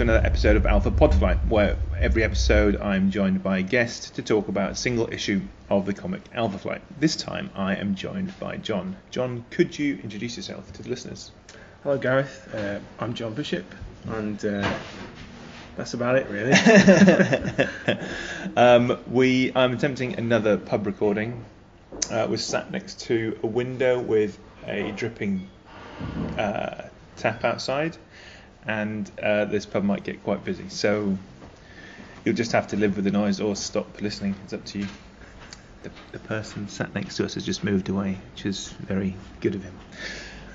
to another episode of Alpha Podflight, where every episode I'm joined by a guest to talk about a single issue of the comic Alpha Flight. This time I am joined by John. John, could you introduce yourself to the listeners? Hello, Gareth. Uh, I'm John Bishop, and uh, that's about it, really. um, we I'm attempting another pub recording. Uh, we're sat next to a window with a dripping uh, tap outside, and uh, this pub might get quite busy. So you'll just have to live with the noise or stop listening. It's up to you. The, the person sat next to us has just moved away, which is very good of him.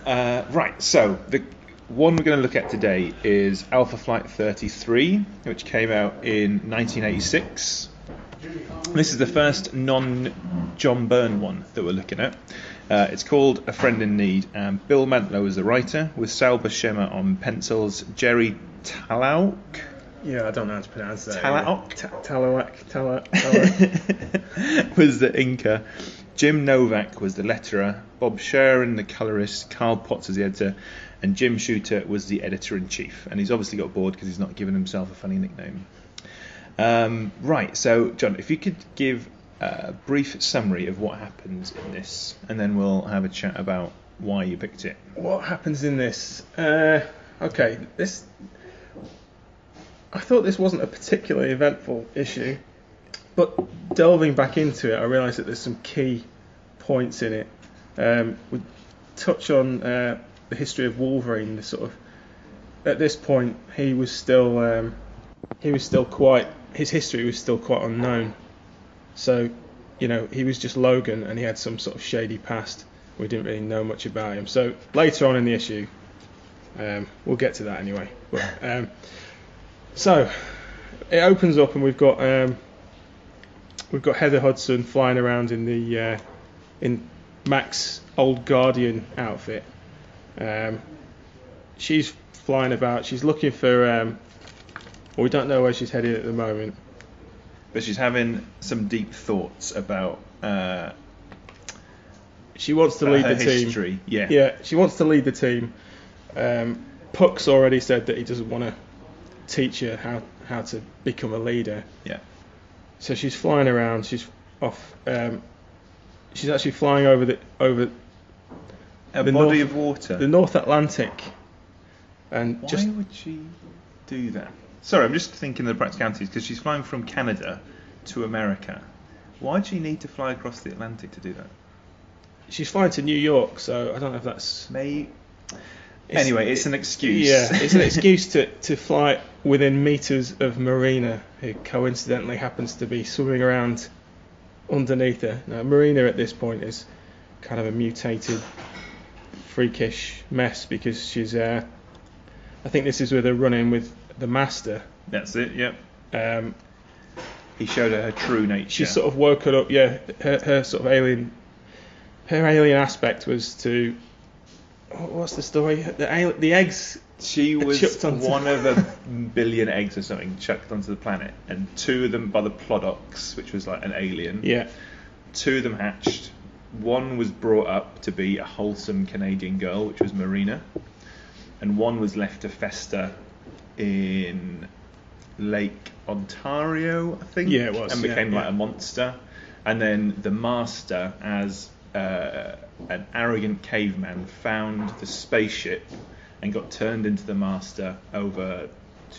Uh, right, so the one we're going to look at today is Alpha Flight 33, which came out in 1986. This is the first non John Byrne one that we're looking at. Uh, it's called A Friend in Need, and Bill Mantlo is the writer, with Sal Buscema on pencils, Gerry Talaoc. yeah, I don't know how to pronounce that. Talaok? Ta- Talawak. Tala- Talawak. was the inker. Jim Novak was the letterer. Bob Sharen, the colorist. Carl Potts was the editor. And Jim Shooter was the editor in chief. And he's obviously got bored because he's not given himself a funny nickname. Um, right, so John, if you could give brief summary of what happens in this, and then we'll have a chat about why you picked it. what happens in this? Uh, okay, this. I thought this wasn't a particularly eventful issue, but delving back into it, I realised that there's some key points in it. Um, we touch on uh, the history of Wolverine. The sort of at this point, he was still um, he was still quite his history was still quite unknown. So, you know, he was just Logan, and he had some sort of shady past. We didn't really know much about him. So later on in the issue, um, we'll get to that anyway. But, um, so it opens up, and we've got um, we've got Heather Hudson flying around in the uh, in Mac's old Guardian outfit. Um, she's flying about. She's looking for. Um, well, we don't know where she's headed at the moment. But she's having some deep thoughts about uh, She wants to lead the team. history. Yeah. Yeah, she wants to lead the team. Um, Puck's already said that he doesn't want to teach her how, how to become a leader. Yeah. So she's flying around. She's off. Um, she's actually flying over the over A The body North- of water. the North Atlantic, and Why just would she do that? Sorry, I'm just thinking of the practicalities because she's flying from Canada to America. Why would she need to fly across the Atlantic to do that? she's flying to New York. So I don't know if that's May. it's- Anyway, it's an excuse. Yeah, it's an excuse to, to fly within meters of Marina, who coincidentally happens to be swimming around underneath her. Now, Marina at this point is kind of a mutated, freakish mess because she's. Uh, I think this is with her run-in with the Master. That's it. Yep. Um, He showed her her true nature. she sort of woke her up. Yeah, her, her sort of alien. Her alien aspect was to. What's the story? The, the eggs She was one of a billion eggs or something chucked onto the planet, and two of them by the Plodex, which was like an alien. Yeah. Two of them hatched. One was brought up to be a wholesome Canadian girl, which was Marina, and one was left to fester in Lake Ontario, I think. Yeah, it was, And yeah, became like yeah. a monster. And then the master, as uh, an arrogant caveman, found the spaceship and got turned into the master over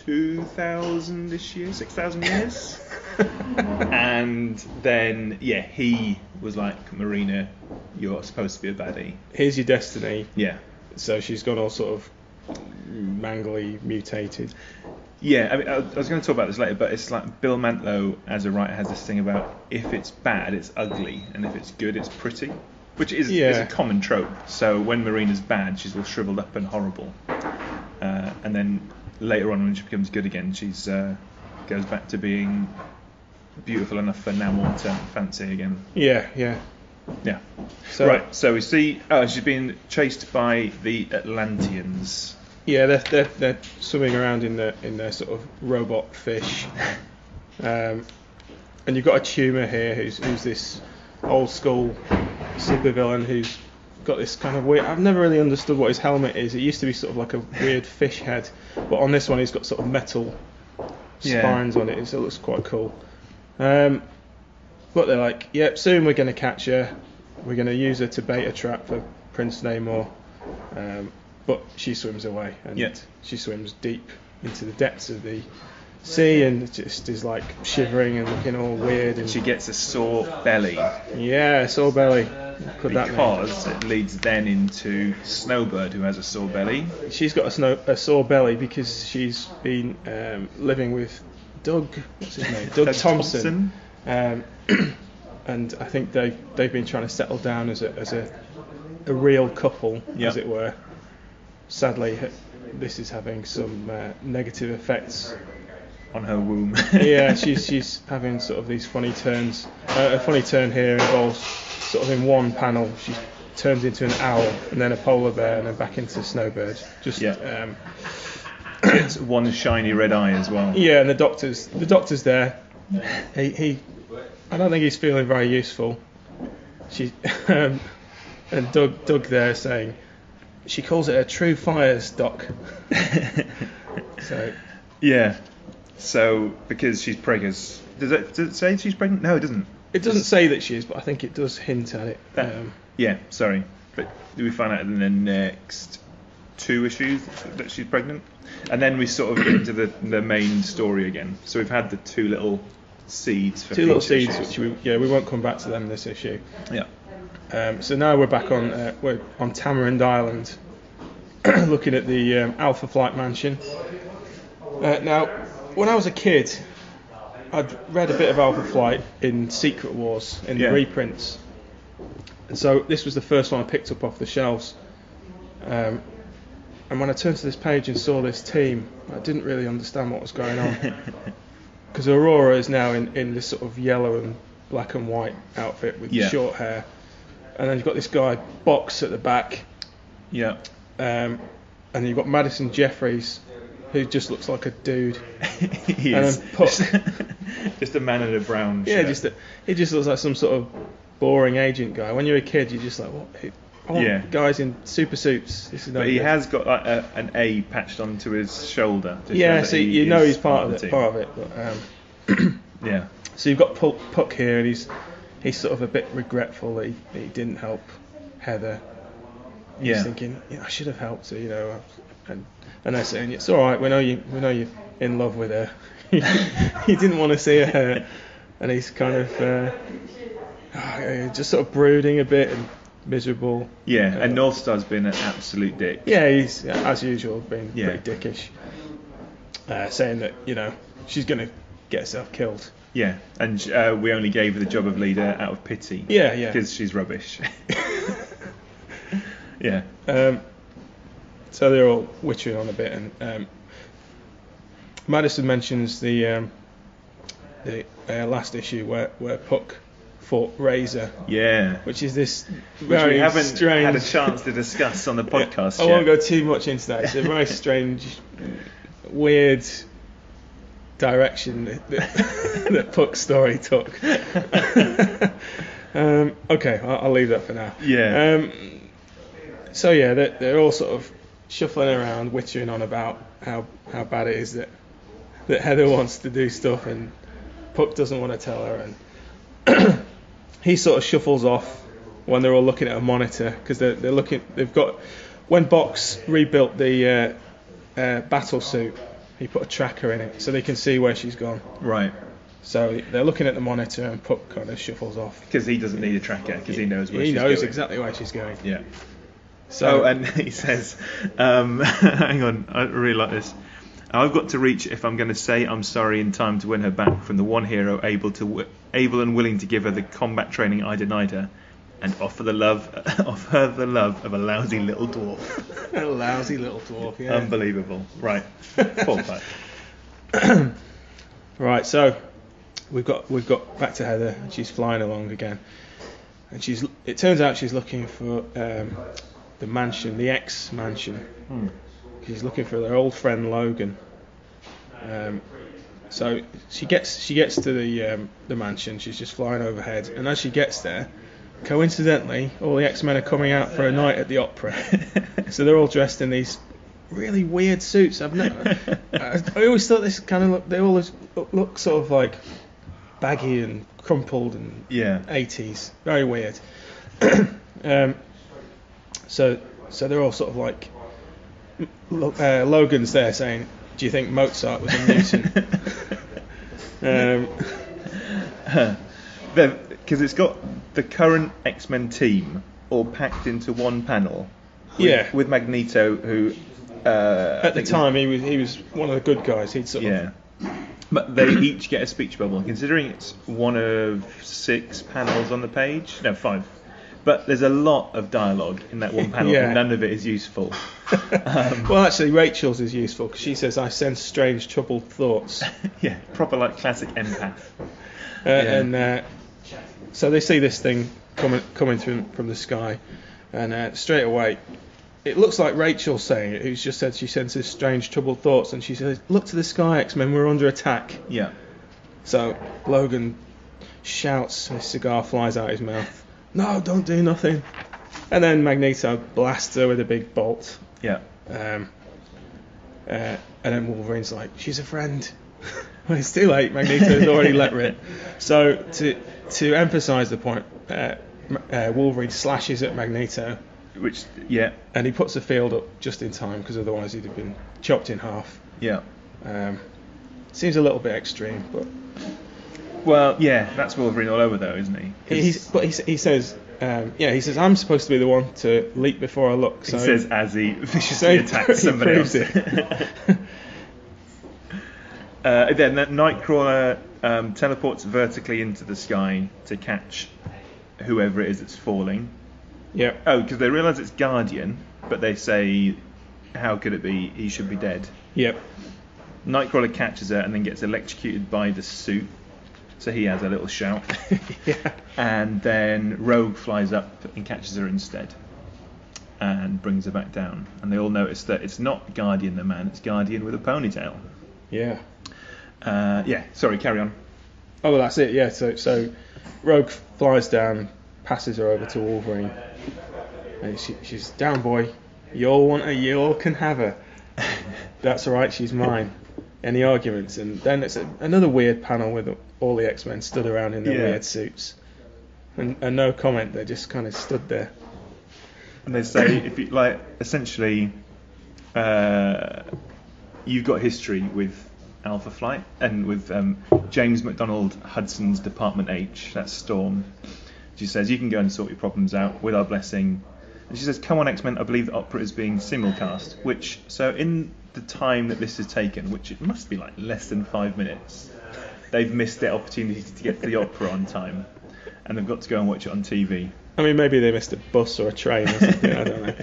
2,000 ish years, 6,000 years. and then, yeah, he was like, Marina, you're supposed to be a baddie. Here's your destiny. Yeah. So she's got all sort of mangly, mutated. Yeah, I, mean, I was going to talk about this later, but it's like Bill Mantlo, as a writer, has this thing about if it's bad, it's ugly, and if it's good, it's pretty, which is, is a common trope. So when Marina's bad, she's all shriveled up and horrible, uh, and then later on, when she becomes good again, she's uh, goes back to being beautiful enough for Namor to fancy again. Yeah, yeah. Yeah. So right. So we see. Oh, she's being chased by the Atlanteans. Yeah, they're, they're they're swimming around in their in their sort of robot fish. Um, and you've got Attuma here who's who's this old school supervillain who's got this kind of weird. I've never really understood what his helmet is. It used to be sort of like a weird fish head, but on this one he's got sort of metal Yeah. spines on it. So it looks quite cool. Um, but they're like, yep, soon we're going to catch her. We're going to use her to bait a trap for Prince Namor. Um, but she swims away, and Yeah. she swims deep into the depths of the sea, and just is like shivering and looking all weird. And She gets a sore belly yeah, sore belly. Put that name. because it leads then into Snowbird, who has a sore belly. She's got a, snow, a sore belly because she's been um, living with Doug. What's his name? Doug, Thompson. Um, and I think they they've been trying to settle down as a as a, a real couple, Yeah. as it were. Sadly, this is having some uh, negative effects. on her womb. yeah, she's she's having sort of these funny turns. Uh, a funny turn here involves sort of in one panel she turns into an owl and then a polar bear and then back into snowbird. Just Yeah. um, one shiny red eye as well. Yeah, and the doctor's the doctor's there. He, he I don't think he's feeling very useful. She um, and Doug Doug there saying she calls it a true fires, Doc. So yeah. So because she's preggers. Does it, does it say she's pregnant? No, it doesn't. it doesn't say that she is, but I think it does hint at it. That- Um, Yeah, sorry. But we find out in the next two issues that she's pregnant. And then we sort of get into the, the main story again. So we've had the two little seeds for two little seeds, issues. which we yeah we won't come back to them this issue. Yeah. Um, so now we're back on uh, we're on Tamarind Island, looking at the um, Alpha Flight Mansion. Uh, now, when I was a kid, I'd read a bit of Alpha Flight in Secret Wars in Yeah. the reprints, and so this was the first one I picked up off the shelves. Um, and when I turned to this page and saw this team, I didn't really understand what was going on because Aurora is now in, in this sort of yellow and black and white outfit with Yeah. short hair, and then you've got this guy Box at the back, Yeah. um, and you've got Madison Jeffries, who just looks like a dude. he And is. Puck. Just, a man in a brown shirt. Yeah, just a, he just looks like some sort of boring agent guy. When you're a kid, you're just like, what? Want Yeah. guys in super suits. This is no But he good. has got like a, an A patched onto his shoulder. Yeah, so you know he's part of the it. Part of it. But, um, Yeah. So you've got Puck here, and he's he's sort of a bit regretful that he, that he didn't help Heather. He's Yeah. thinking, yeah, I should have helped her, you know. And and they're saying it's all right. We know you. We know you're in love with her. he didn't want to see her hurt, and he's kind of uh, just sort of brooding a bit and miserable. Yeah, Uh, and Northstar's been an absolute dick. Yeah, he's as usual being Yeah. pretty dickish, uh, saying that you know she's gonna get herself killed. Yeah, and uh, we only gave her the job of leader out of pity. Yeah, yeah. Because she's rubbish. yeah. Um, so they're all witchering on a bit, and um, Madison mentions the um, the uh, last issue where where Puck fought Razor, Yeah. which is this Which we haven't strange. had a chance to discuss on the podcast I yet. won't go too much into that. It's a very strange, weird direction that, that, that Puck's story took. um, okay, I'll, I'll leave that for now. Yeah. Um, so yeah, they're, they're all sort of shuffling around, witchering on about how how bad it is that that Heather wants to do stuff and Puck doesn't want to tell her, and he sort of shuffles off when they're all looking at a monitor because they're they're looking. They've got when Box rebuilt the uh, uh, battle suit, he put a tracker in it so they can see where she's gone. Right. So they're looking at the monitor and Puck kind of shuffles off. Because he doesn't need a tracker, because he knows where he she's knows going. exactly where she's going. Yeah. So Oh, and he says, um, hang on, I really like this. I've got to reach if I'm going to say I'm sorry in time to win her back from the one hero able to w- able and willing to give her the combat training I denied her, and offer the love offer the love of a lousy little dwarf. a lousy little dwarf. Yeah. Unbelievable. Right. Full fight. Right, so we've got we've got back to Heather, she's flying along again, and she's. It turns out she's looking for um, the mansion, the ex mansion. Hmm. She's looking for their old friend Logan. Um, so she gets she gets to the um, the mansion. She's just flying overhead, and as she gets there, coincidentally, all the X Men are coming out for a night at the opera. so they're all dressed in these really weird suits. I've never. I, I always thought this kind of look. They always look, look sort of like baggy and crumpled and yeah. 80s. Very weird. um, so so they're all sort of like. Uh, Logan's there saying, "Do you think Mozart was a mutant?" um, Because it's got the current X Men team all packed into one panel. With, Yeah. With Magneto, who. Uh, at the time, he was he was one of the good guys. He'd sort of Yeah. But they each get a speech bubble. Considering it's one of six panels on the page, no, five. But there's a lot of dialogue in that one panel, Yeah. and none of it is useful. Um, well, actually, Rachel's is useful because she says, "I sense strange, troubled thoughts," uh, yeah, proper like classic empath. and uh, so they see this thing coming coming through from the sky, and uh, straight away, it looks like Rachel saying it, who's just said she senses strange, troubled thoughts, and she says, "Look to the sky, X-Men, we're under attack." Yeah. So Logan shouts, his cigar flies out his mouth. No, don't do nothing. And then Magneto blasts her with a big bolt. Yeah. Um, uh, and then Wolverine's like, she's a friend. well, it's too late. Magneto's already let rip. So to to emphasise the point, uh, uh, Wolverine slashes at Magneto, Which, yeah, and he puts the field up just in time because otherwise he'd have been chopped in half. yeah. Um, seems a little bit extreme, but Well, yeah, that's Wolverine all over though, isn't he? he's but he, he says, um, yeah, he says I'm supposed to be the one to leap before I look. he says as he viciously he attacks somebody else. uh, then that Nightcrawler um, teleports vertically into the sky to catch whoever it is that's falling. yeah, Oh, because they realise it's Guardian, but they say, how could it be? He should be dead. yep, Nightcrawler catches her and then gets electrocuted by the suit. So he has a little shout. yeah. and then Rogue flies up and catches her instead. And brings her back down. And they all notice that it's not Guardian the man, it's Guardian with a ponytail. Yeah. Uh, yeah, sorry, carry on. Oh, well, that's it. Yeah. So, so Rogue flies down, passes her over to Wolverine, and she, she's down, boy. You all want her, you all can have her. That's all right. She's mine. Any arguments? And then it's a, another weird panel with all the X Men stood around in their Yeah. weird suits, and, and no comment. They just kind of stood there. And they say, if you like, essentially, uh, you've got history with Alpha Flight and with um, James MacDonald Hudson's Department H, that's Storm. She says, you can go and sort your problems out with our blessing. And she says, come on, X Men, I believe the opera is being simulcast. Which, so in the time that this is taken, which it must be like less than five minutes, they've missed their opportunity to get to the opera on time. And they've got to go and watch it on TV. I mean, maybe they missed a bus or a train or something. I don't know.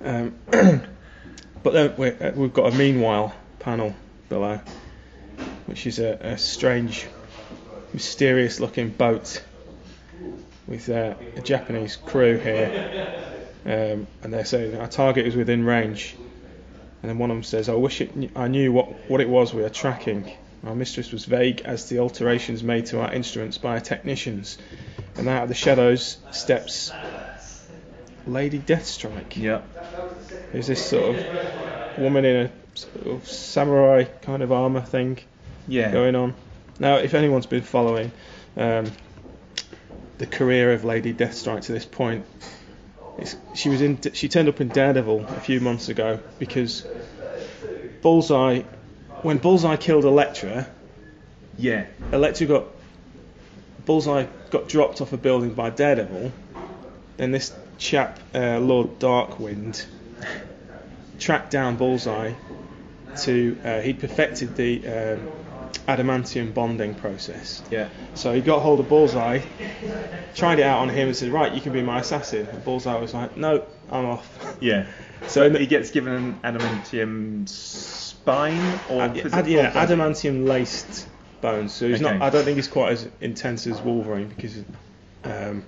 Um, but then we uh, we've got a meanwhile panel below, which is a, a strange, mysterious-looking boat with uh, a Japanese crew here, um, and they're saying our target is within range. And then one of them says, "I wish it, I knew what, what it was we are tracking. Our mistress was vague as to the alterations made to our instruments by our technicians." And out of the shadows steps Lady Deathstrike. Yeah. Who's this sort of woman in a sort of samurai kind of armour thing Yeah. going on? Now, if anyone's been following um, the career of Lady Deathstrike to this point, it's, she was in. She turned up in Daredevil a few months ago because Bullseye, when Bullseye killed Elektra, Yeah. Elektra got Bullseye got dropped off a building by Daredevil. Then this chap, uh, Lord Darkwind, tracked down Bullseye to. Uh, he'd perfected the um, adamantium bonding process. Yeah. So he got hold of Bullseye, tried it out on him, and said, "Right, you can be my assassin." And Bullseye was like, "No, I'm off." Yeah. So he gets given an adamantium spine or Ad- ad- yeah, adamantium laced bones. So he's Okay. not. I don't think he's quite as intense as Wolverine because um,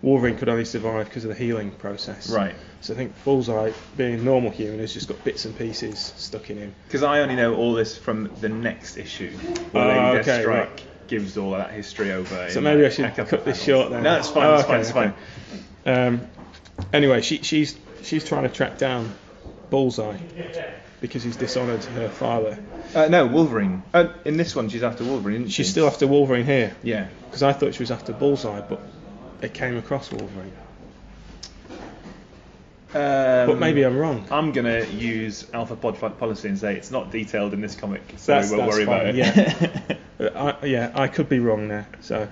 Wolverine could only survive because of the healing process. Right. So I think Bullseye, being a normal human, has just got bits and pieces stuck in him. Because I only know all this from the next issue. Where Oh, Lady okay, Deathstrike right. gives all of that history over. So maybe I should cut this short then. No, it's fine. Oh, it's okay, fine. It's fine. Um, anyway, she, she's she's trying to track down Bullseye because he's dishonoured her father. Uh, no, Wolverine. Uh, in this one, she's after Wolverine. Isn't She's she? still after Wolverine here Yeah. because I thought she was after Bullseye, but it came across Wolverine. Um, But maybe I'm wrong. I'm gonna use alpha pod policy and say it's not detailed in this comic, so That's- we won't that's worry about it. Uh, I, yeah, I could be wrong there. So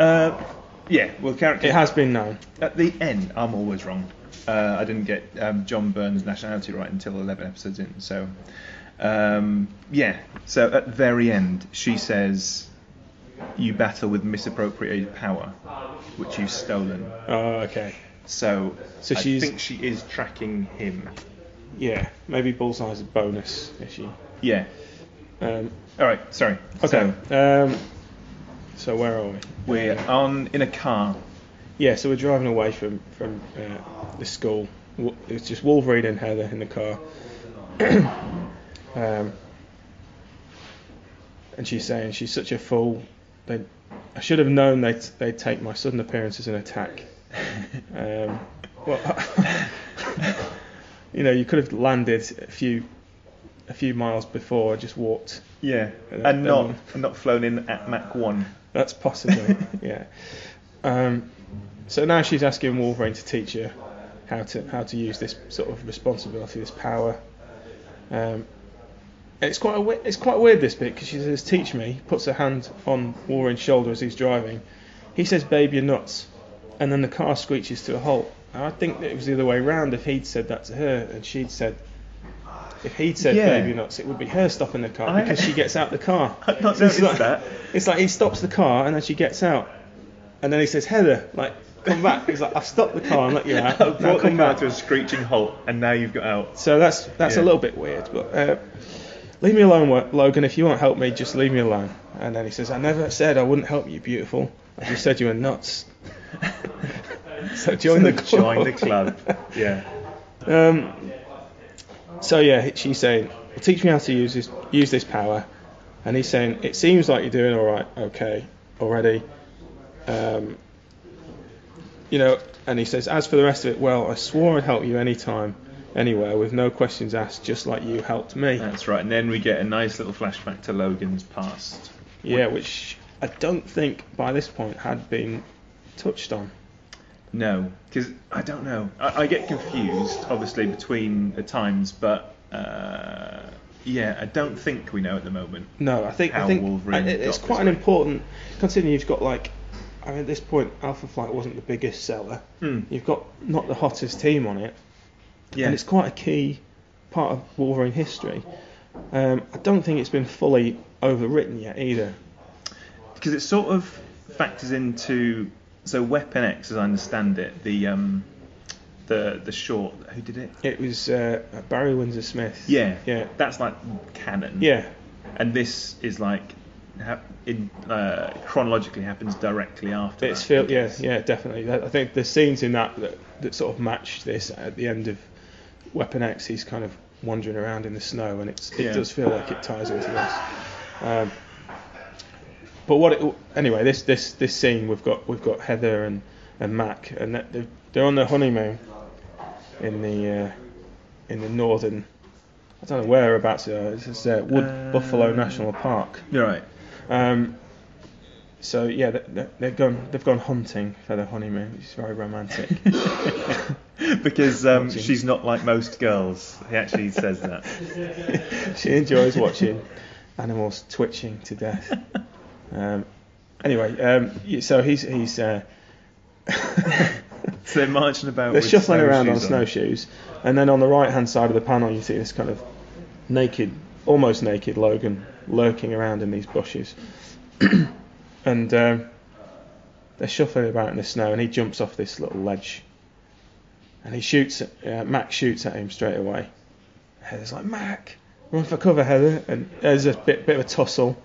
uh, yeah. Well, character it has been known. at the end. I'm always wrong. Uh, I didn't get um, John Byrne's nationality right until 11 episodes in. So um, yeah. So at the very end, she says, "You battle with misappropriated power, which you've stolen." Oh, okay. So, So I she's- think she is tracking him. Yeah, maybe Bullseye's a bonus issue. Yeah. Um, All right. Sorry. okay. So um, so where are we? we're on in a car. Yeah, so we're driving away from from uh, the school. It's just Wolverine and Heather in the car. um, and she's saying she's such a fool. They, I should have known they'd, they'd take my sudden appearance as an attack. Um, well, you know, you could have landed a few a few miles before, just walked. Yeah, And and not and not flown in at Mach one. That's possible, yeah. Um, so now she's asking Wolverine to teach her how to how to use this sort of responsibility, this power. Um, it's quite a, we- it's quite weird this bit because she says, "Teach me." Puts her hand on Warren's shoulder as he's driving. He says, "Babe, you're nuts," and then the car screeches to a halt. And I think that it was the other way round. If he'd said that to her and she'd said, if he'd said, Yeah. "Babe, you're nuts," it would be her stopping the car I- because she gets out of the car. I've not So it's noticed like- that. It's like he stops the car and then she gets out, and then he says, "Heather, like, come back." He's like, "I've stopped the car and let you out. I've brought the come car back." to a screeching halt, and now you've got out. So that's that's a little bit weird, but uh, leave me alone, Logan. If you won't help me, just leave me alone. And then he says, "I never said I wouldn't help you, beautiful. I just said you were nuts." so join the club. Join the club. Yeah. Um, so yeah, she's saying, well, "Teach me how to use this use this power," and he's saying, "It seems like you're doing all right, okay, already." Um, you know, and he says, "As for the rest of it, well, I swore I'd help you anytime, anywhere, with no questions asked, just like you helped me." That's right. And then we get a nice little flashback to Logan's past. Yeah, which I don't think by this point had been touched on. No, because I don't know. I, I get confused, obviously, between the times, but uh, yeah, I don't think we know at the moment. No, I think How I think Wolverine I- it- quite an way. important. Considering you've got like, I mean, at this point, Alpha Flight wasn't the biggest seller. Hmm. You've got not the hottest team on it, Yeah. and it's quite a key part of Wolverine history. Um, I don't think it's been fully overwritten yet either. because it sort of factors into so Weapon X, as I understand it, the um, the the short. Who did it? It was uh, Barry Windsor Smith. Yeah, Yeah. That's like canon. Yeah. and this is like ha- in uh, chronologically happens directly after. It's that, feel, yeah, yeah, definitely. I think the scenes in that, that that sort of match this at the end of Weapon X. He's kind of wandering around in the snow, and it's, it Yeah. does feel like it ties into this. Um, but what it, anyway? This this this scene we've got we've got Heather and and Mac, and they're, they're on their honeymoon in the uh, in the northern. I don't know whereabouts they are. It's uh, Wood Uh, Buffalo National Park. You're right. Um, so yeah, they- they- they've gone they've gone hunting for their honeymoon, which is very romantic. because um, she's not like most girls. He actually says that. she enjoys watching animals twitching to death. Um, anyway, um, so he's he's uh, So they're marching about. they're shuffling around on snowshoes snowshoes, and then on the right hand side of the panel you see this kind of naked, almost naked Logan lurking around in these bushes, and um, they're shuffling about in the snow, and he jumps off this little ledge, and he shoots. Uh, Mac shoots at him straight away. Heather's like Mac, run for cover, Heather, and there's a bit bit of a tussle,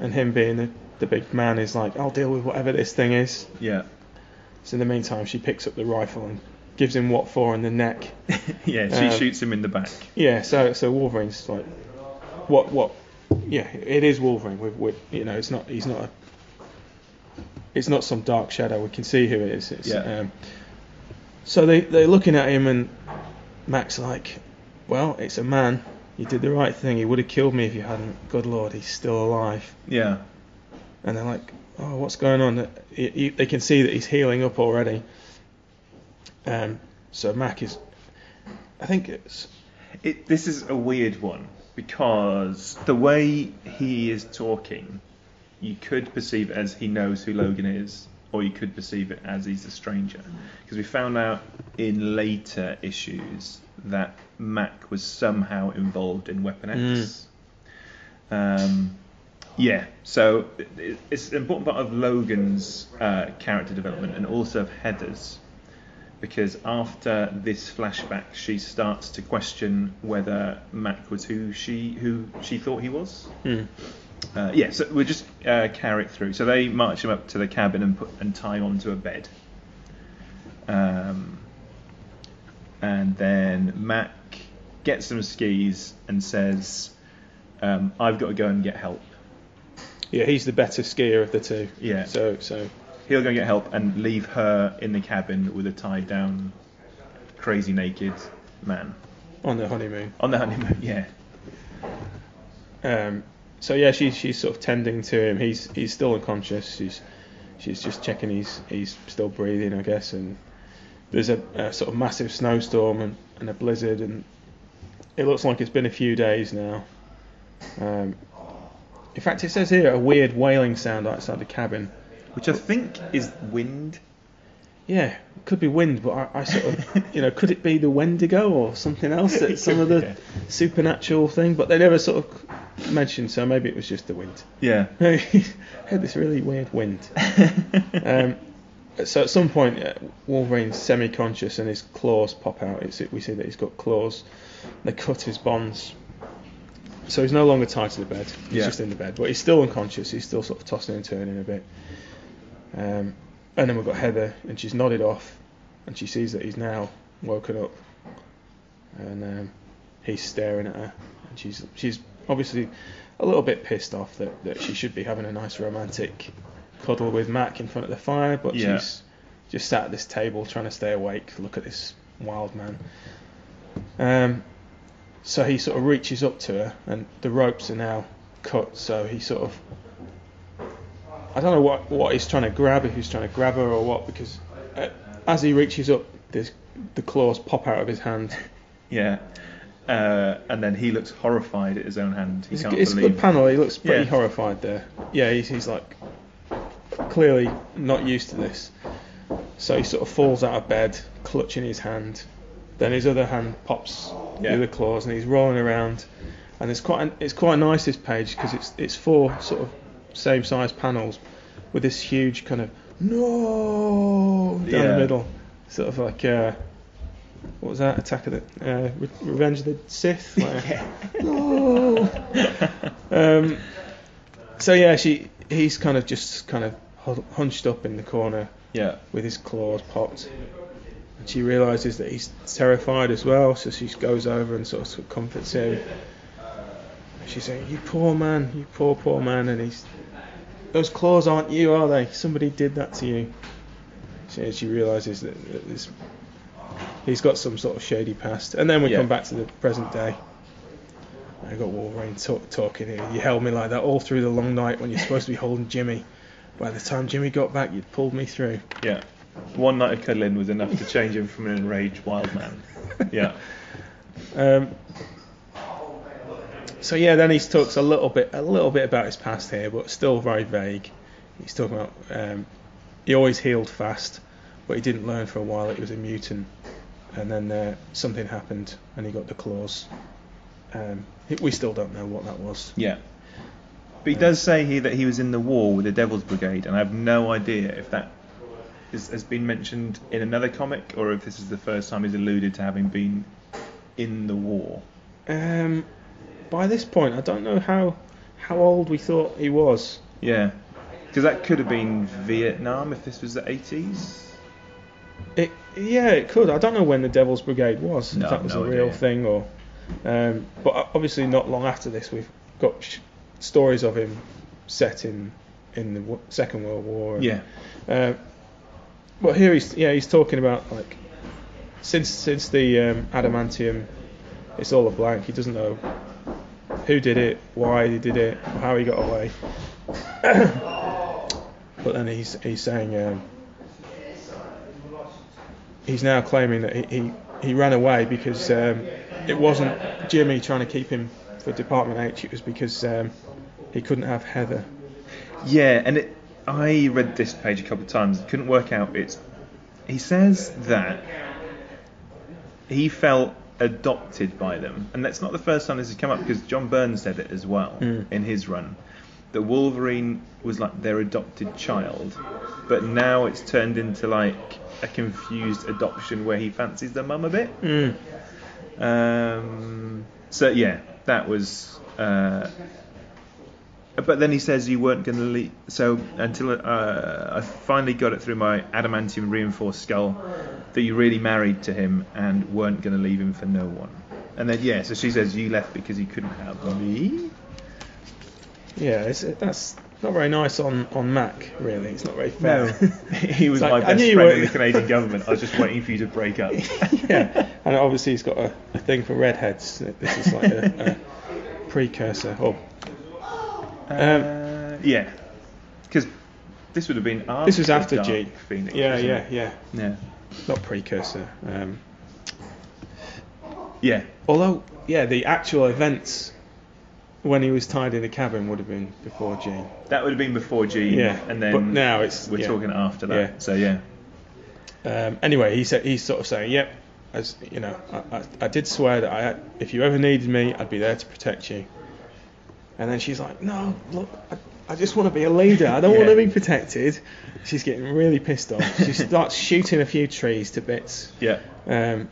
and him being the, the big man is like, I'll deal with whatever this thing is. Yeah. So in the meantime, she picks up the rifle and gives him what for in the neck. yeah. She Um, shoots him in the back. Yeah, so so Wolverine's like, what what yeah, it is Wolverine. With, with you know, it's not he's not a, it's not some dark shadow. We can see who it is. It's, Yeah. Um, so they they're looking at him and Mac's like, well, it's a man. You did the right thing. He would have killed me if you hadn't. Good Lord, he's still alive. Yeah. And they're like, oh, what's going on? He- he- They can see that he's healing up already. Um, so Mac is, I think it's It, this is a weird one because the way he is talking, you could perceive it as he knows who Logan is, or you could perceive it as he's a stranger. Because we found out in later issues that Mac was somehow involved in Weapon X. Um, yeah, so it- it- it's an important part of Logan's uh, character development and also of Heather's because after this flashback, she starts to question whether Mac was who she who she thought he was. hmm. Uh, yeah, so we'll just uh, carry it through. So they march him up to the cabin and put and tie him onto a bed. Um, and then Mac gets some skis and says, um, "I've got to go and get help." yeah, he's the better skier of the two. Yeah. So so He'll go and get help and leave her in the cabin with a tied down, crazy naked man on the honeymoon. on the honeymoon. Yeah. Um, so yeah, she's she's sort of tending to him. He's he's still unconscious. She's she's just checking he's he's still breathing, I guess. And there's a, a sort of massive snowstorm and, and a blizzard, and it looks like it's been a few days now. Um, in fact, it says here a weird wailing sound outside the cabin. Which I think is wind. Yeah, it could be wind, but I, I sort of, you know, could it be the Wendigo or something else? That's some of the yeah. supernatural thing, but they never sort of mentioned, so maybe it was just the wind. Yeah. had this really weird wind. Um, so at some point, uh, Wolverine's semi-conscious and his claws pop out. It's, we see that he's got claws. They cut his bonds. So he's no longer tied to the bed. He's Yeah. just in the bed, but he's still unconscious. He's still sort of tossing and turning a bit. Um, and then we've got Heather, and she's nodded off, and she sees that he's now woken up, and um, he's staring at her, and she's she's obviously a little bit pissed off that, that she should be having a nice romantic cuddle with Mac in front of the fire, but Yeah. she's just sat at this table trying to stay awake. Look at this wild man. Um, so he sort of reaches up to her, and the ropes are now cut. So he sort of, I don't know what what he's trying to grab, if he's trying to grab her or what, because uh, as he reaches up, this the claws pop out of his hand. Yeah. Uh, and then he looks horrified at his own hand. He It's, can't it's a believe. good panel. He looks pretty Yeah. horrified there. Yeah, he's, he's like clearly not used to this. So he sort of falls out of bed, clutching his hand. Then his other hand pops Yeah. through the claws, and he's rolling around. And it's quite it's quite nice this page because it's it's four sort of same size panels with this huge kind of no down Yeah. the middle, sort of like uh, what was that? Attack of the uh, Re- Revenge of the Sith. Like, no. Um, so yeah, she he's kind of just kind of hunched up in the corner Yeah. with his claws popped, and she realizes that he's terrified as well. So she goes over and sort of, sort of comforts him. She's saying, "You poor man, you poor poor man," and he's those claws aren't you, are they? Somebody did that to you. She, she realizes that, that this, he's got some sort of shady past, and then we Yeah. come back to the present day. I got Wolverine talk, talking here. You held me like that all through the long night when you're supposed to be holding Jimmy. By the time Jimmy got back, you'd pulled me through. Yeah. One night of cuddling was enough to change him from an enraged wild man. Yeah. Um, so yeah, then he talks a little bit, a little bit about his past here, but still very vague. He's talking about um, he always healed fast, but he didn't learn for a while that he was a mutant, and then uh, something happened and he got the claws. Um, we still don't know what that was. Yeah. But he does say here that he was in the war with the Devil's Brigade, and I have no idea if that is, has been mentioned in another comic or if this is the first time he's alluded to having been in the war. Um, by this point, I don't know how how old we thought he was. Yeah. Because that could have been Vietnam if this was the 80s. Yeah, it could. I don't know when the Devil's Brigade was. No, if that was no a real idea. thing or. Um, but obviously, not long after this, we've got sh- stories of him set in in the w- Second World War. and, Yeah. Uh, but here he's yeah he's talking about like since since the um, adamantium, it's all a blank. He doesn't know who did it, why he did it, how he got away. but then he's he's saying um, he's now claiming that he, he, he ran away because um, it wasn't Jimmy trying to keep him for Department H. It was because um, he couldn't have Heather. Yeah, and it, I read this page a couple of times. Couldn't work out. It's he says that he felt adopted by them, and that's not the first time this has come up because John Byrne's said it as well Mm. in his run. That Wolverine was like their adopted child, but now it's turned into like a confused adoption where he fancies the mum a bit. Mm. Um, so yeah, that was. Uh, but then he says you weren't going to leave. So until uh, I finally got it through my adamantium reinforced skull that you really married to him and weren't going to leave him for no one. And then yeah, so she says you left because you couldn't have me. Yeah, it's, that's not very nice on, on Mac, really. It's not very fair. he was like, my I best friend were- in the Canadian government. I was just waiting for you to break up. yeah, and obviously he's got a, a thing for redheads. This is like a, a precursor. Or Uh, yeah, because this would have been after. this was after G. Phoenix. yeah, yeah, it? yeah. yeah, Not precursor. Um, yeah. although, yeah, the actual events when he was tied in a cabin would have been before G. That would have been before G. Yeah, and then but now it's we're yeah. talking after that. Yeah. So yeah, Um, anyway, he said he's sort of saying, "Yep, as you know, I, I, I did swear that I, if you ever needed me, I'd be there to protect you." And then she's like, "No, look, I, I just want to be a leader. I don't want to be protected." She's getting really pissed off. She starts shooting a few trees to bits, yeah, um,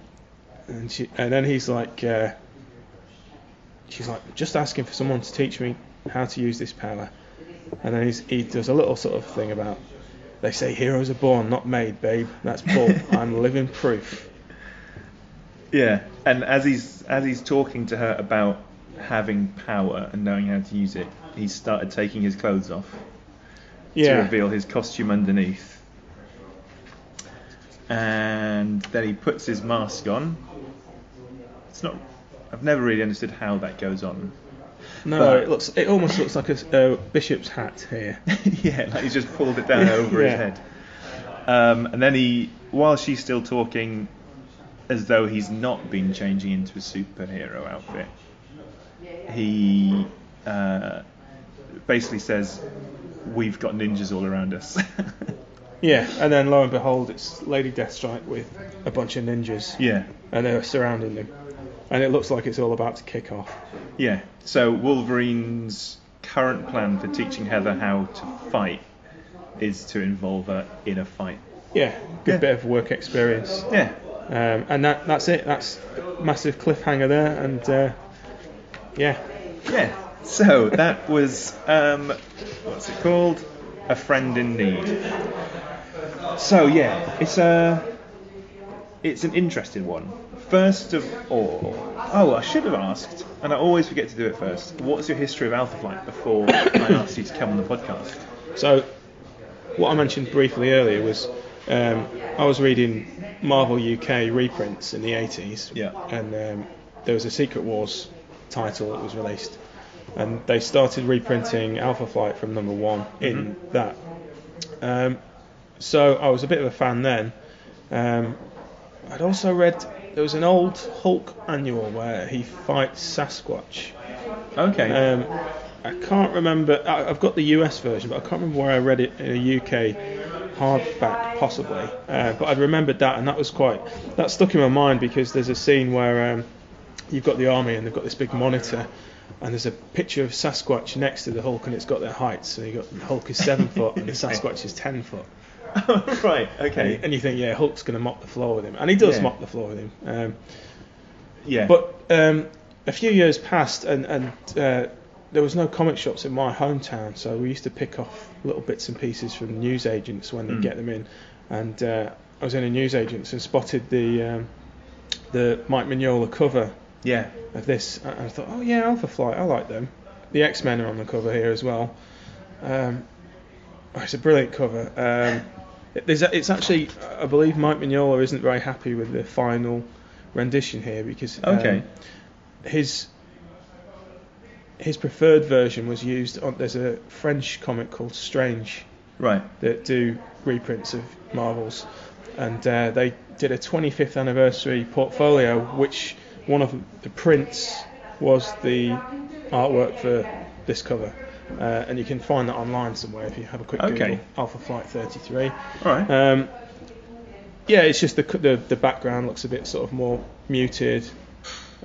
and she, and then he's like, uh, she's like, "Just asking for someone to teach me how to use this power." And then he's, he does a little sort of thing about. They say heroes are born, not made, babe. That's Paul. I'm living proof. yeah. And as he's as he's talking to her about having power and knowing how to use it, he started taking his clothes off to reveal his costume underneath. And then he puts his mask on. It's not. I've never really understood how that goes on. No, But- it looks. It almost looks like a, a bishop's hat here. yeah, like he's just pulled it down over his head. Um, and then he, while she's still talking, as though he's not been changing into a superhero outfit, he uh, basically says, "We've got ninjas all around us." Yeah, and then lo and behold, it's Lady Deathstrike with a bunch of ninjas, yeah, and they're surrounding them, and it looks like it's all about to kick off. yeah. So Wolverine's current plan for teaching Heather how to fight is to involve her in a fight. Yeah, good Yeah. bit of work experience. Yeah, Um, and that that's it. That's massive cliffhanger there, and uh, yeah, Yeah. So that was um, what's it called? A friend in need. So yeah, it's a it's an interesting one. First of all, oh, I should have asked, and I always forget to do it first. What's your history of Alpha Flight before I asked you to come on the podcast? So, what I mentioned briefly earlier was um, I was reading Marvel UK reprints in the 80s, Yeah. and um, there was a Secret Wars title that was released, and they started reprinting Alpha Flight from number one in that. Um, so I was a bit of a fan then. Um, I'd also read there was an old Hulk annual where he fights Sasquatch. Okay. Um, I can't remember. I, I've got the US version, but I can't remember where I read it in a UK hardback, possibly. Uh, but I remembered that, and that was quite. That stuck in my mind because there's a scene where um, you've got the army and they've got this big monitor, and there's a picture of Sasquatch next to the Hulk, and it's got their heights. So you got the Hulk is seven foot and the Sasquatch is ten foot. right. And, Okay. and you think, yeah, Hulk's going to mop the floor with him, and he does Yeah. mop the floor with him. Um, Yeah. but um, a few years passed, and, and uh, there was no comic shops in my hometown, so we used to pick off little bits and pieces from newsagents when they Mm. get them in. And uh, I was in a newsagents and spotted the um, the Mike Mignola cover yeah. of this, and I thought, oh yeah, Alpha Flight, I like them. the X Men are on the cover here as well. Um, oh, it's a brilliant cover. Um, there's a, it's actually, I believe Mike Mignola isn't very happy with the final rendition here because um, Okay. his his preferred version was used on. There's a French comic called Strange Right. that do reprints of Marvels, and uh, they did a 25th anniversary portfolio, which one of the prints was the artwork for this cover, uh, and you can find that online somewhere if you have a quick Okay. Google. Alpha Flight 33. All right. Um, yeah, it's just the, the the background looks a bit sort of more muted.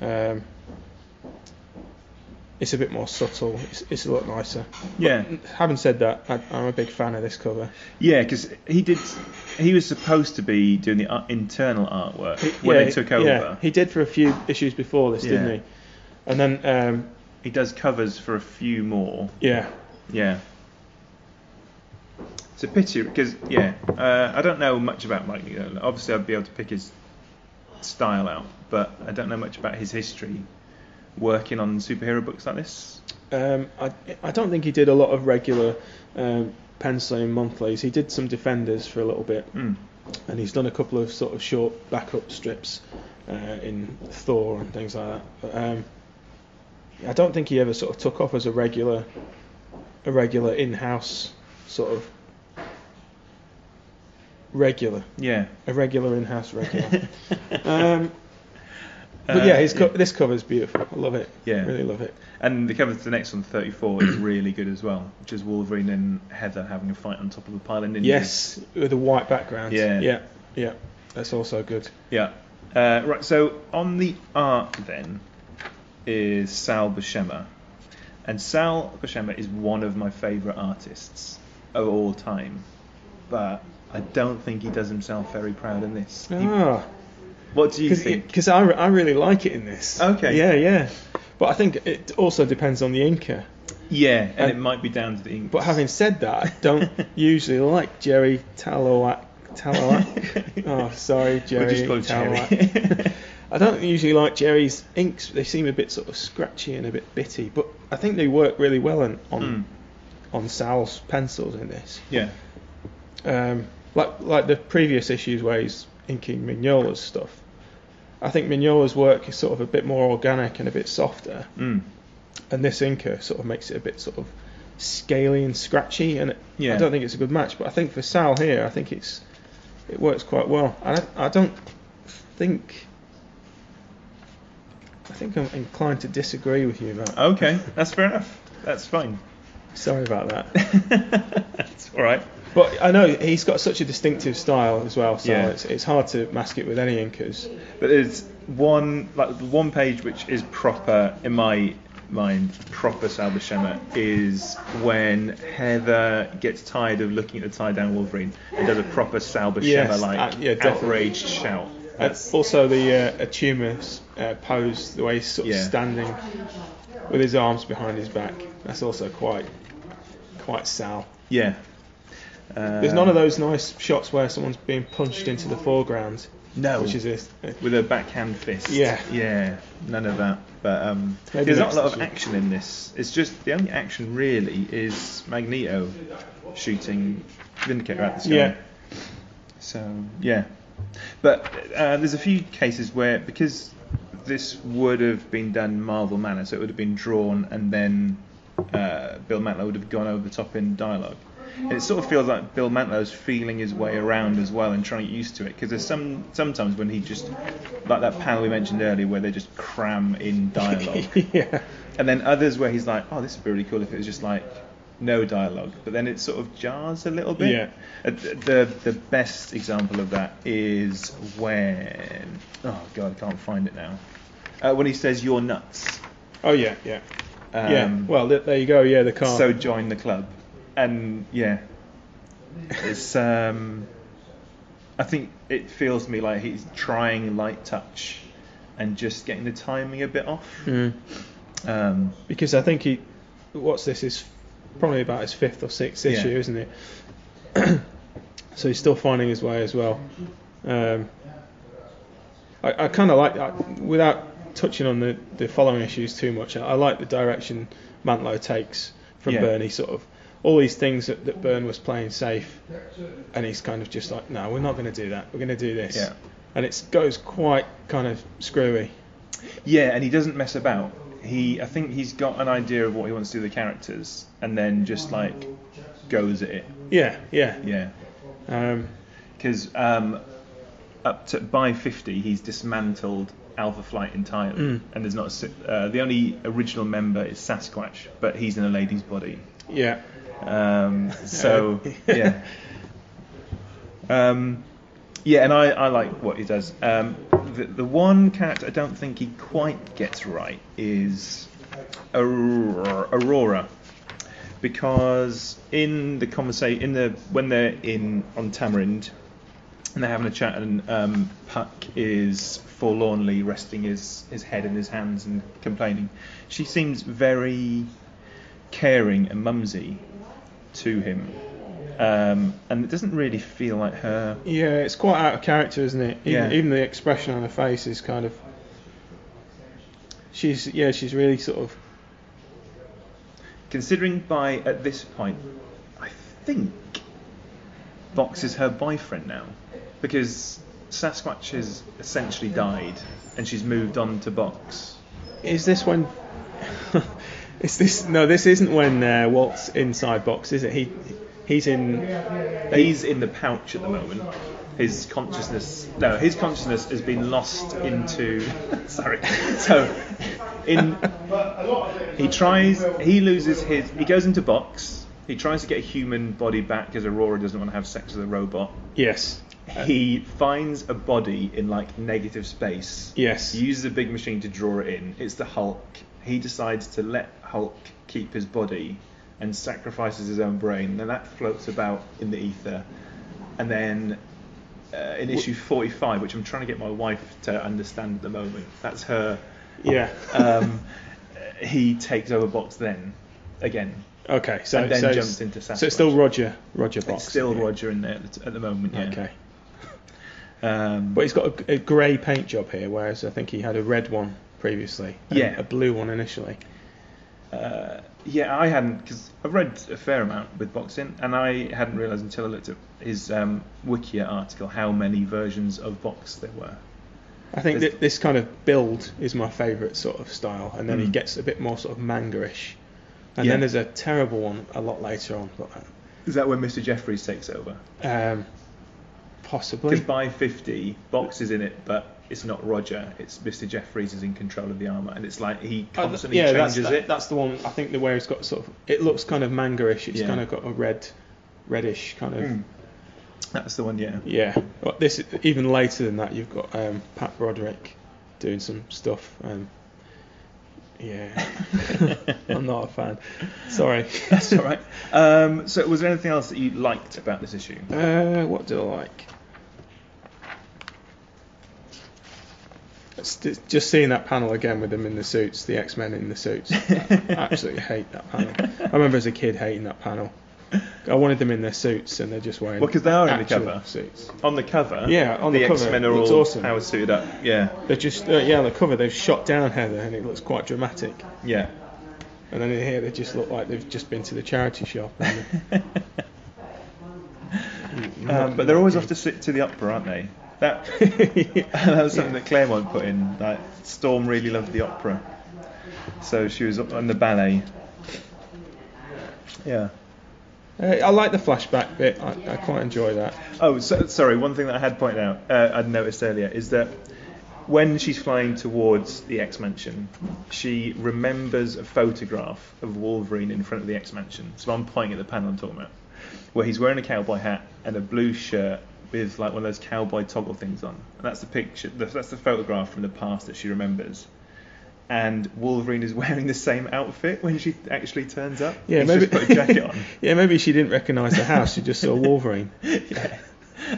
Um, it's a bit more subtle. It's, it's a lot nicer. yeah. Having said that, I, I'm a big fan of this cover. Yeah, because he did. He was supposed to be doing the ar- internal artwork He- when yeah, they took over. Yeah, he did for a few issues before this, didn't Yeah. he? And then, um, He does covers for a few more. yeah, Yeah. It's a pity because yeah, uh, I don't know much about Mike Mignola. Obviously, I'd be able to pick his style out, but I don't know much about his history working on superhero books like this. um, I, I don't think he did a lot of regular um, penciling monthlies. He did some Defenders for a little bit, Mm. and he's done a couple of sort of short backup strips uh, in Thor and things like that. But, um, I don't think he ever sort of took off as a regular, a regular in-house sort of regular, Yeah. a regular in-house regular. um, but yeah, his co- this cover's beautiful. I love it. Uh, Yeah. really love it. And the cover to the next one, 34, is really good as well, which is Wolverine and Heather having a fight on top of a pile of ninjas. Yes, with a white background. Yeah. yeah, yeah. That's also good. Yeah. Uh, right, so on the art then is Sal Buscema. And Sal Buscema is one of my favourite artists of all time. But I don't think he does himself very proud in this. He- Ah, what do you think? because I, I really like it in this. Okay. Yeah, yeah. But I think it also depends on the inker. yeah, and and- it might be down to the ink. But having said that, I don't usually like Gerry Talaoc. Talaoc. oh, sorry, Gerry. We'll just call Talaoc. Gerry. I don't usually like Gerry's inks. They seem a bit sort of scratchy and a bit bitty, but I think they work really well on on, Mm. on Sal's pencils in this. yeah. um, like like the previous issues where he's inking Mignola's stuff. I think Mignola's work is sort of a bit more organic and a bit softer, Mm. and this inker sort of makes it a bit sort of scaly and scratchy. And it, Yeah. I don't think it's a good match, but I think for Sal here, I think it's it works quite well. And I, I don't think. I think I'm inclined to disagree with you about. Okay, that's fair enough. That's fine. Sorry about that. that's all right. But I know he's got such a distinctive style as well, so Yeah. it's, it's hard to mask it with any inkers. But there's one like the one page which is proper in my mind, proper Sal Buscema is when Heather gets tired of looking at the tie down Wolverine and does a proper Sal Buscema Yes, like uh, yeah, definitely. outraged shout. That's also the uh, Attuma's uh, pose, the way he's sort of Yeah. standing with his arms behind his back. That's also quite quite Sal. yeah. Uh, There's none of those nice shots where someone's being punched into the foreground. No. Which is with a backhand fist. Yeah. Yeah. None of that. But um, there's not a lot of action in this. It's just the only action really is Magneto shooting Vindicator at the sky. Yeah. So yeah, but uh, there's a few cases where because this would have been done Marvel manner, so it would have been drawn and then uh, Bill Mantlo would have gone over the top in dialogue. And it sort of feels like Bill Mantlo's feeling his way around as well and trying to get used to it because there's some sometimes when he just like that panel we mentioned earlier where they just cram in dialogue yeah. and then others where he's like, oh, this would be really cool if it was just like no dialogue, but then it sort of jars a little bit. Yeah. Uh, the the best example of that is when oh god, I can't find it now. Uh, when he says you're nuts. Oh yeah, yeah, Um, yeah. Well, th- there you go. Yeah, the car. so join the club, and yeah, it's um, I think it feels to me like he's trying light touch, and just getting the timing a bit off. Mm. Um, because I think he, what's this? Is probably about his fifth or sixth Yeah. issue, isn't it? so he's still finding his way as well. Um, I, I kind of like that without touching on the, the following issues too much. I, I like the direction Mantlo takes from Yeah. Byrne. He sort of all these things that, that Byrne was playing safe, and he's kind of just like, no, we're not going to do that. We're going to do this. Yeah. And it goes quite kind of screwy. Yeah, and he doesn't mess about. He, I think he's got an idea of what he wants to do with the characters, and then just like goes at it. Yeah, yeah. Yeah, Um, because um, up to by 50, he's dismantled Alpha Flight entirely, Mm. and there's not a, uh, the only original member is Sasquatch, but he's in a lady's body. yeah. Um, so yeah, um, yeah, and I, I like what he does. Um, the, the one character I don't think he quite gets right is Aurora, Aurora because in the conversation, in the when they're in on Tamarind, and they're having a chat, and um, Puck is forlornly resting his his head in his hands and complaining. She seems very caring and mumsy to him, um, and it doesn't really feel like her. Yeah, it's quite out of character, isn't it? Even, Yeah. even the expression on her face is kind of. She's yeah, she's really sort of Considering by at this point, I think Box is her boyfriend now, because Sasquatch has essentially died, and she's moved on to Box. Is this when? is this no? This isn't when uh, Walt's inside box, is it? He he's in. He's in the pouch at the moment. His consciousness, no, his consciousness has been lost into. sorry. So, in he tries, he loses his, he goes into box. He tries to get a human body back because Aurora doesn't want to have sex with a robot. Yes. He finds a body in like negative space. Yes. Uses a big machine to draw it in. It's the Hulk. He decides to let Hulk keep his body and sacrifices his own brain. Then that floats about in the ether. And then uh, in issue 45, which I'm trying to get my wife to understand at the moment, that's her. Yeah. Um, he takes over Box then again. okay. So and then so jumps it's, into So it's still Roger. Roger box. It's still yeah. Roger in there at the, at the moment. Yeah. Okay. Um, But he's got a, a grey paint job here, whereas I think he had a red one previously. Yeah. A blue one initially. Uh, yeah, I hadn't because I've read a fair amount with boxing, and I hadn't realised until I looked at his um, Wikia article how many versions of box there were. I think There's- that this kind of build is my favourite sort of style, and then he Mm. gets a bit more sort of manga-ish. And Yeah. then there's a terrible one a lot later on, but Is that when Mr. Jeffries takes over? um, possibly. Because by 50, Box is in it, but it's not Roger. It's Mr. Jeffries is in control of the armor, and it's like he Oh, th- constantly yeah, that's, changes that- it. that's the one. I think the where it's got sort of it looks kind of manga-ish. It's Yeah. kind of got a red, reddish kind of. Mm. That's the one, yeah. Yeah, but this even later than that, you've got um, Pat Broderick doing some stuff. Um, yeah, I'm not a fan. Sorry. That's all right. Um, so, was there anything else that you liked about this issue? Uh, what do I like? Just- seeing that panel again with them in the suits, the X Men in the suits. I absolutely hate that panel. I remember as a kid hating that panel. I wanted them in their suits, and they're just wearing. Well, 'cause they are in the cover. suits. On the cover, Yeah, on the cover, X Men are all awesome. power suited up. Yeah, They're just uh, yeah, on the cover they've shot down Heather, and it looks quite dramatic. yeah. And then in here they just look like they've just been to the charity shop. and- Um, but they're always off to sit to the opera, aren't they? That that was something that Claremont put in. Like Storm really loved the opera, so she was up on the ballet. Yeah. Uh, I like the flashback bit. I, I quite enjoy that. Oh, so, sorry. One thing that I had pointed out, uh, I'd noticed earlier, is that when she's flying towards the X Mansion, she remembers a photograph of Wolverine in front of the X Mansion. So I'm pointing at the panel I'm talking about, where he's wearing a cowboy hat and a blue shirt with like one of those cowboy toggle things on. And that's the picture. That's the photograph from the past that she remembers. And Wolverine is wearing the same outfit when she actually turns up. Yeah, He's maybe put a jacket on. yeah, maybe she didn't recognise the house. She just saw Wolverine. yeah.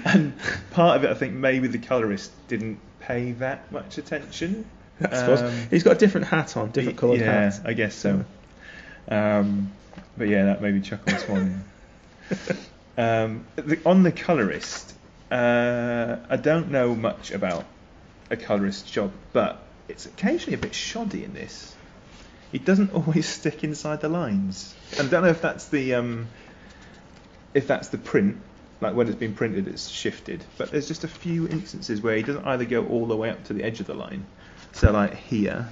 And part of it, I think maybe the colorist didn't pay that much attention. That's. Um, He's got a different hat on, different coloured yeah, hat. I guess so. Um, but yeah, that made me chuckle this morning. Um, the, on the colorist, uh, I don't know much about a colorist's job, but it's occasionally a bit shoddy in this. he doesn't always stick inside the lines. And I don't know if that's the um, if that's the print, like when it's been printed, it's shifted. But there's just a few instances where he doesn't either go all the way up to the edge of the line, so like here,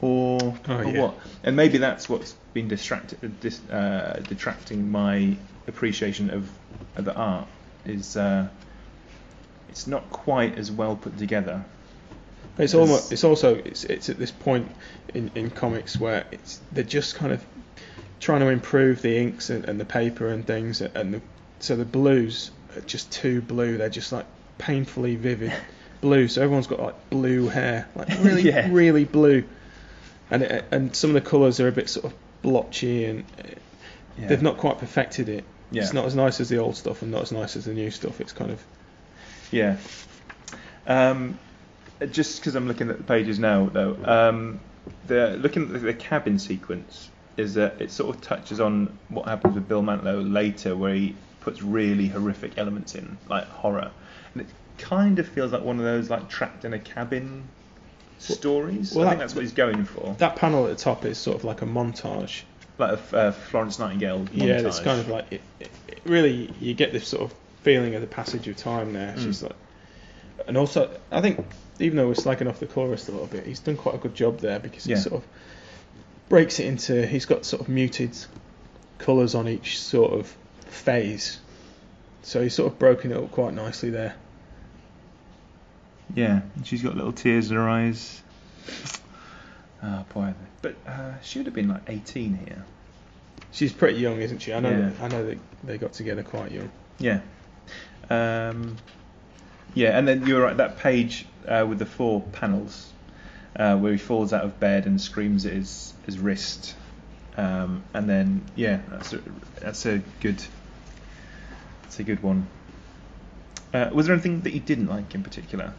or, Oh, or yeah. what? And maybe that's what's been distracted, dis, uh, detracting my appreciation of, of the art. Is uh, it's not quite as well put together. It's almost. It's also. It's, it's at this point in, in comics where it's they're just kind of trying to improve the inks and, and the paper and things, and the, so the blues are just too blue. They're just like painfully vivid blue. So everyone's got like blue hair, like really, Yeah. really blue, and it, and some of the colours are a bit sort of blotchy and uh, Yeah. they've not quite perfected it. Yeah. It's not as nice as the old stuff and not as nice as the new stuff. It's kind of Yeah. Um, just because I'm looking at the pages now, though, um, the looking at the, cabin sequence is that it sort of touches on what happens with Bill Mantlo later, where he puts really horrific elements in, like horror, and it kind of feels like one of those like trapped in a cabin stories. well, I think that's what he's going for, that panel at the top is sort of like a montage. Like uh, Florence Nightingale. Yeah, it's kind of like it, it, it really you get this sort of feeling of the passage of time there. Mm. She's like, and also I think even though we're slagging off the chorus a little bit, he's done quite a good job there because Yeah. he sort of breaks it into. He's got sort of muted colours on each sort of phase, so he's sort of broken it up quite nicely there. Yeah, and she's got little tears in her eyes. Ah, poor. But uh, she would have been like 18 here. She's pretty young, isn't she? I know. Yeah. That, I know that they got together quite young. Yeah. Um, yeah, and then you're right. That page uh, with the four panels, uh, where he falls out of bed and screams at his his wrist, um, and then yeah, that's a, that's a good. That's a good one. Uh, was there anything that you didn't like in particular?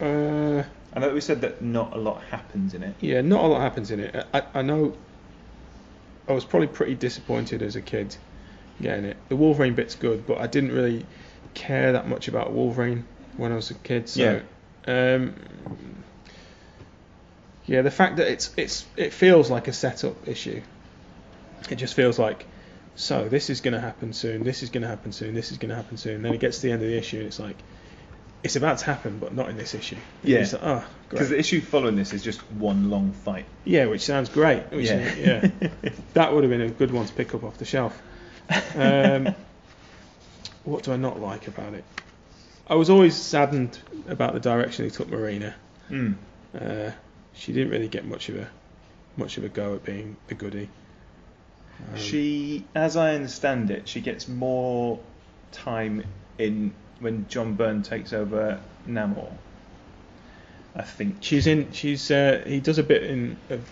Uh, I know we said that not a lot happens in it. Yeah, not a lot happens in it. I, I know. I was probably pretty disappointed as a kid getting it. The Wolverine bit's good, but I didn't really care that much about Wolverine when I was a kid. So, um, yeah, the fact that it's it's it feels like a setup issue. It just feels like, so this is going to happen soon. This is going to happen soon. This is going to happen soon. Then it gets to the end of the issue, and it's like, it's about to happen, but not in this issue. Yeah. It's like, oh. Because the issue following this is just one long fight. Yeah, which sounds great. Which Yeah. is- yeah. that would have been a good one to pick up off the shelf. Um, what do I not like about it? I was always saddened about the direction he took Marina. Mm. Uh, she didn't really get much of a much of a go at being the goody. Um, She, as I understand it, she gets more time in when John Byrne takes over Namor. I think. she's in. She's uh, he does a bit in. Of,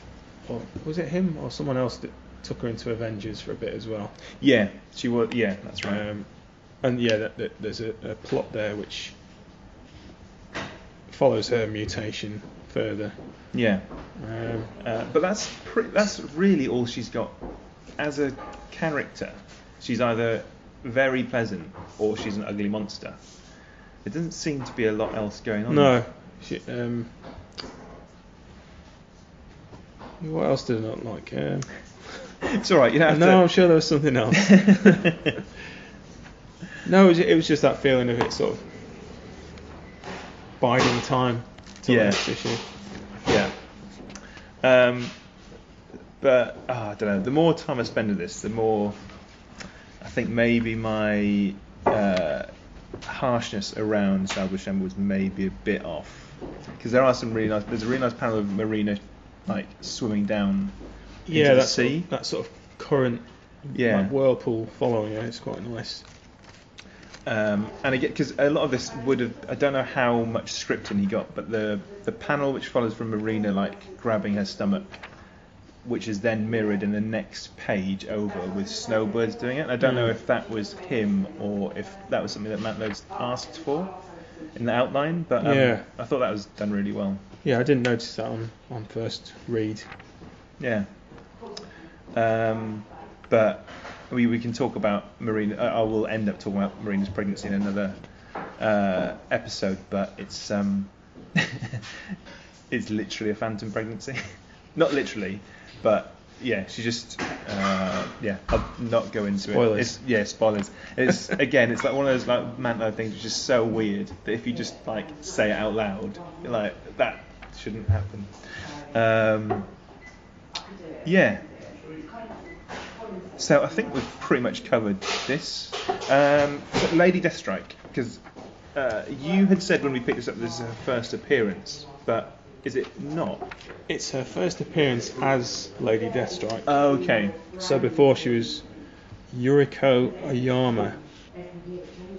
or was it him or someone else that took her into Avengers for a bit as well? Yeah, she was. Yeah, that's right. Um, and yeah, that, that, there's a, a plot there which follows her mutation further. yeah, Um, uh, but that's pre- that's really all she's got as a character. She's either very pleasant or she's an ugly monster. There doesn't seem to be a lot else going on. no, she, um, what else did I not like? Um, it's all right. You don't no, I'm sure there was something else. no, it was, it was just that feeling of it sort of biding time till Yeah. issue. Yeah. Um, but ah, I don't know. The more time I spend with this, the more think maybe my uh, harshness around Sal Buscema was maybe a bit off. Because there are some really nice. There's a really nice panel of Marina like swimming down Yeah, into the that sort, sea. of, that sort of current Yeah. like whirlpool following it. It's quite nice. Um, and again, because a lot of this would have, I don't know how much scripting he got, but the the panel which follows from Marina like grabbing her stomach, which is then mirrored in the next page over with Snowbirds doing it. And I don't know Mm. if that was him or if that was something that Matt asked for in the outline, but um, Yeah. I thought that was done really well. Yeah, I didn't notice that on, on first read. Yeah. Um, but we, we can talk about Marina. I I will end up talking about Marina's pregnancy in another uh, episode, but it's um, it's literally a phantom pregnancy. not literally, but yeah, she just uh, yeah. I'll not go into Spoilers. it. It's, yeah, spoilers. It's again, it's like one of those like Mantlo things, which is so weird that if you just like say it out loud, you're like that shouldn't happen. Um, yeah. So I think we've pretty much covered this. Um, Lady Deathstrike, because uh, you had said when we picked this up this is her first appearance, but is it not? It's her first appearance as Lady Deathstrike. Okay. So before she was Yuriko Oyama,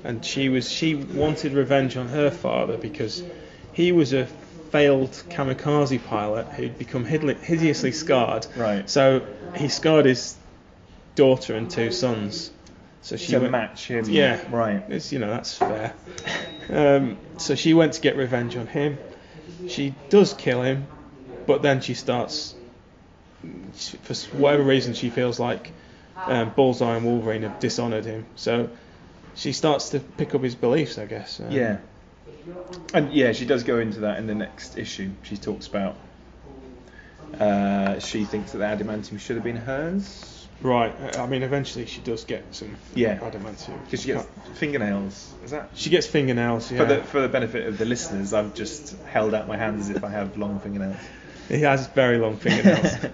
and she was she wanted revenge on her father because he was a failed kamikaze pilot who'd become hideously scarred. Right. So he scarred his daughter and two sons. So she to went, match him. Yeah. Right. It's, you know that's fair. Um, so she went to get revenge on him. She does kill him, but then she starts, for whatever reason, she feels like um, Bullseye and Wolverine have dishonoured him. So she starts to pick up his beliefs, I guess. Um, Yeah. And yeah, she does go into that in the next issue. She talks about uh, she thinks that the adamantium should have been hers Right. uh, I mean, eventually she does get some Yeah. adamantium. because she gets fingernails. Is that? She gets fingernails. Yeah. For the for the benefit of the listeners, I've just held out my hands as if I have long fingernails. He has very long fingernails.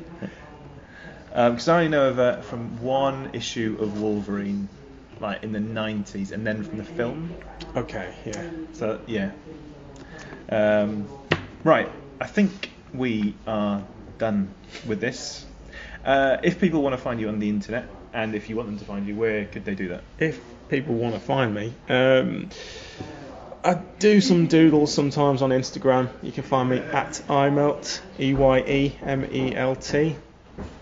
Because I only know of uh, from one issue of Wolverine, like in the 90s, and then from the film. okay. Yeah. So yeah. Um, right, I think we are done with this. Uh, if people want to find you on the internet, and if you want them to find you, where could they do that? if people want to find me, um, I do some doodles sometimes on Instagram. You can find me at Eyemelt, E Y E M E L T,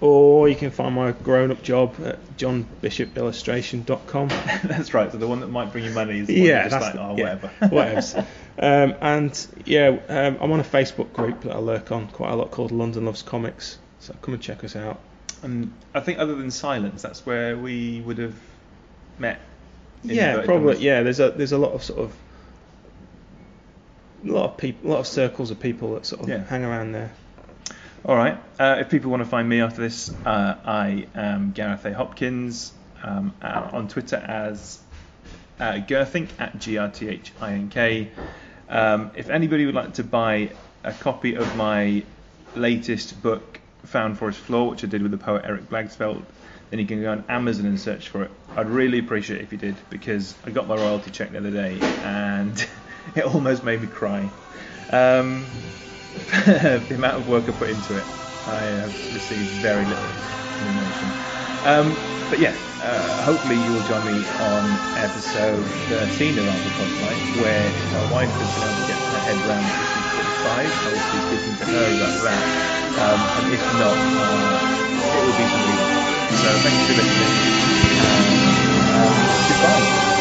or you can find my grown up job at johnbishopillustration.com. that's right. So the one that might bring you money is the one Yeah, that's like, oh, yeah, whatever. um, and yeah, um, I'm on a Facebook group that I lurk on quite a lot called London Loves Comics. So come and check us out. And I think other than Silence, that's where we would have met. yeah, probably. commas. Yeah, there's a there's a lot of sort of a lot of people, a lot of circles of people that sort of Yeah. hang around there. All right. Uh, if people want to find me after this, uh, I am Gareth A. Hopkins um, uh, on Twitter as uh, Gerthink at G R T H I N K. Um, if anybody would like to buy a copy of my latest book, Found Forest Floor, which I did with the poet Eric Blagsfeld, then you can go on Amazon and search for it. I'd really appreciate if you did because I got my royalty check the other day and it almost made me cry. Um, the amount of work I put into it, I have received very little remuneration. Um, but yeah, uh, hopefully you will join me on episode 13 of Uncle Podlight, where my wife has been able to get her head around Five. outside, obviously speaking to her about that. Um, and if not, uh, it will be something else. So thanks for listening. Um, goodbye.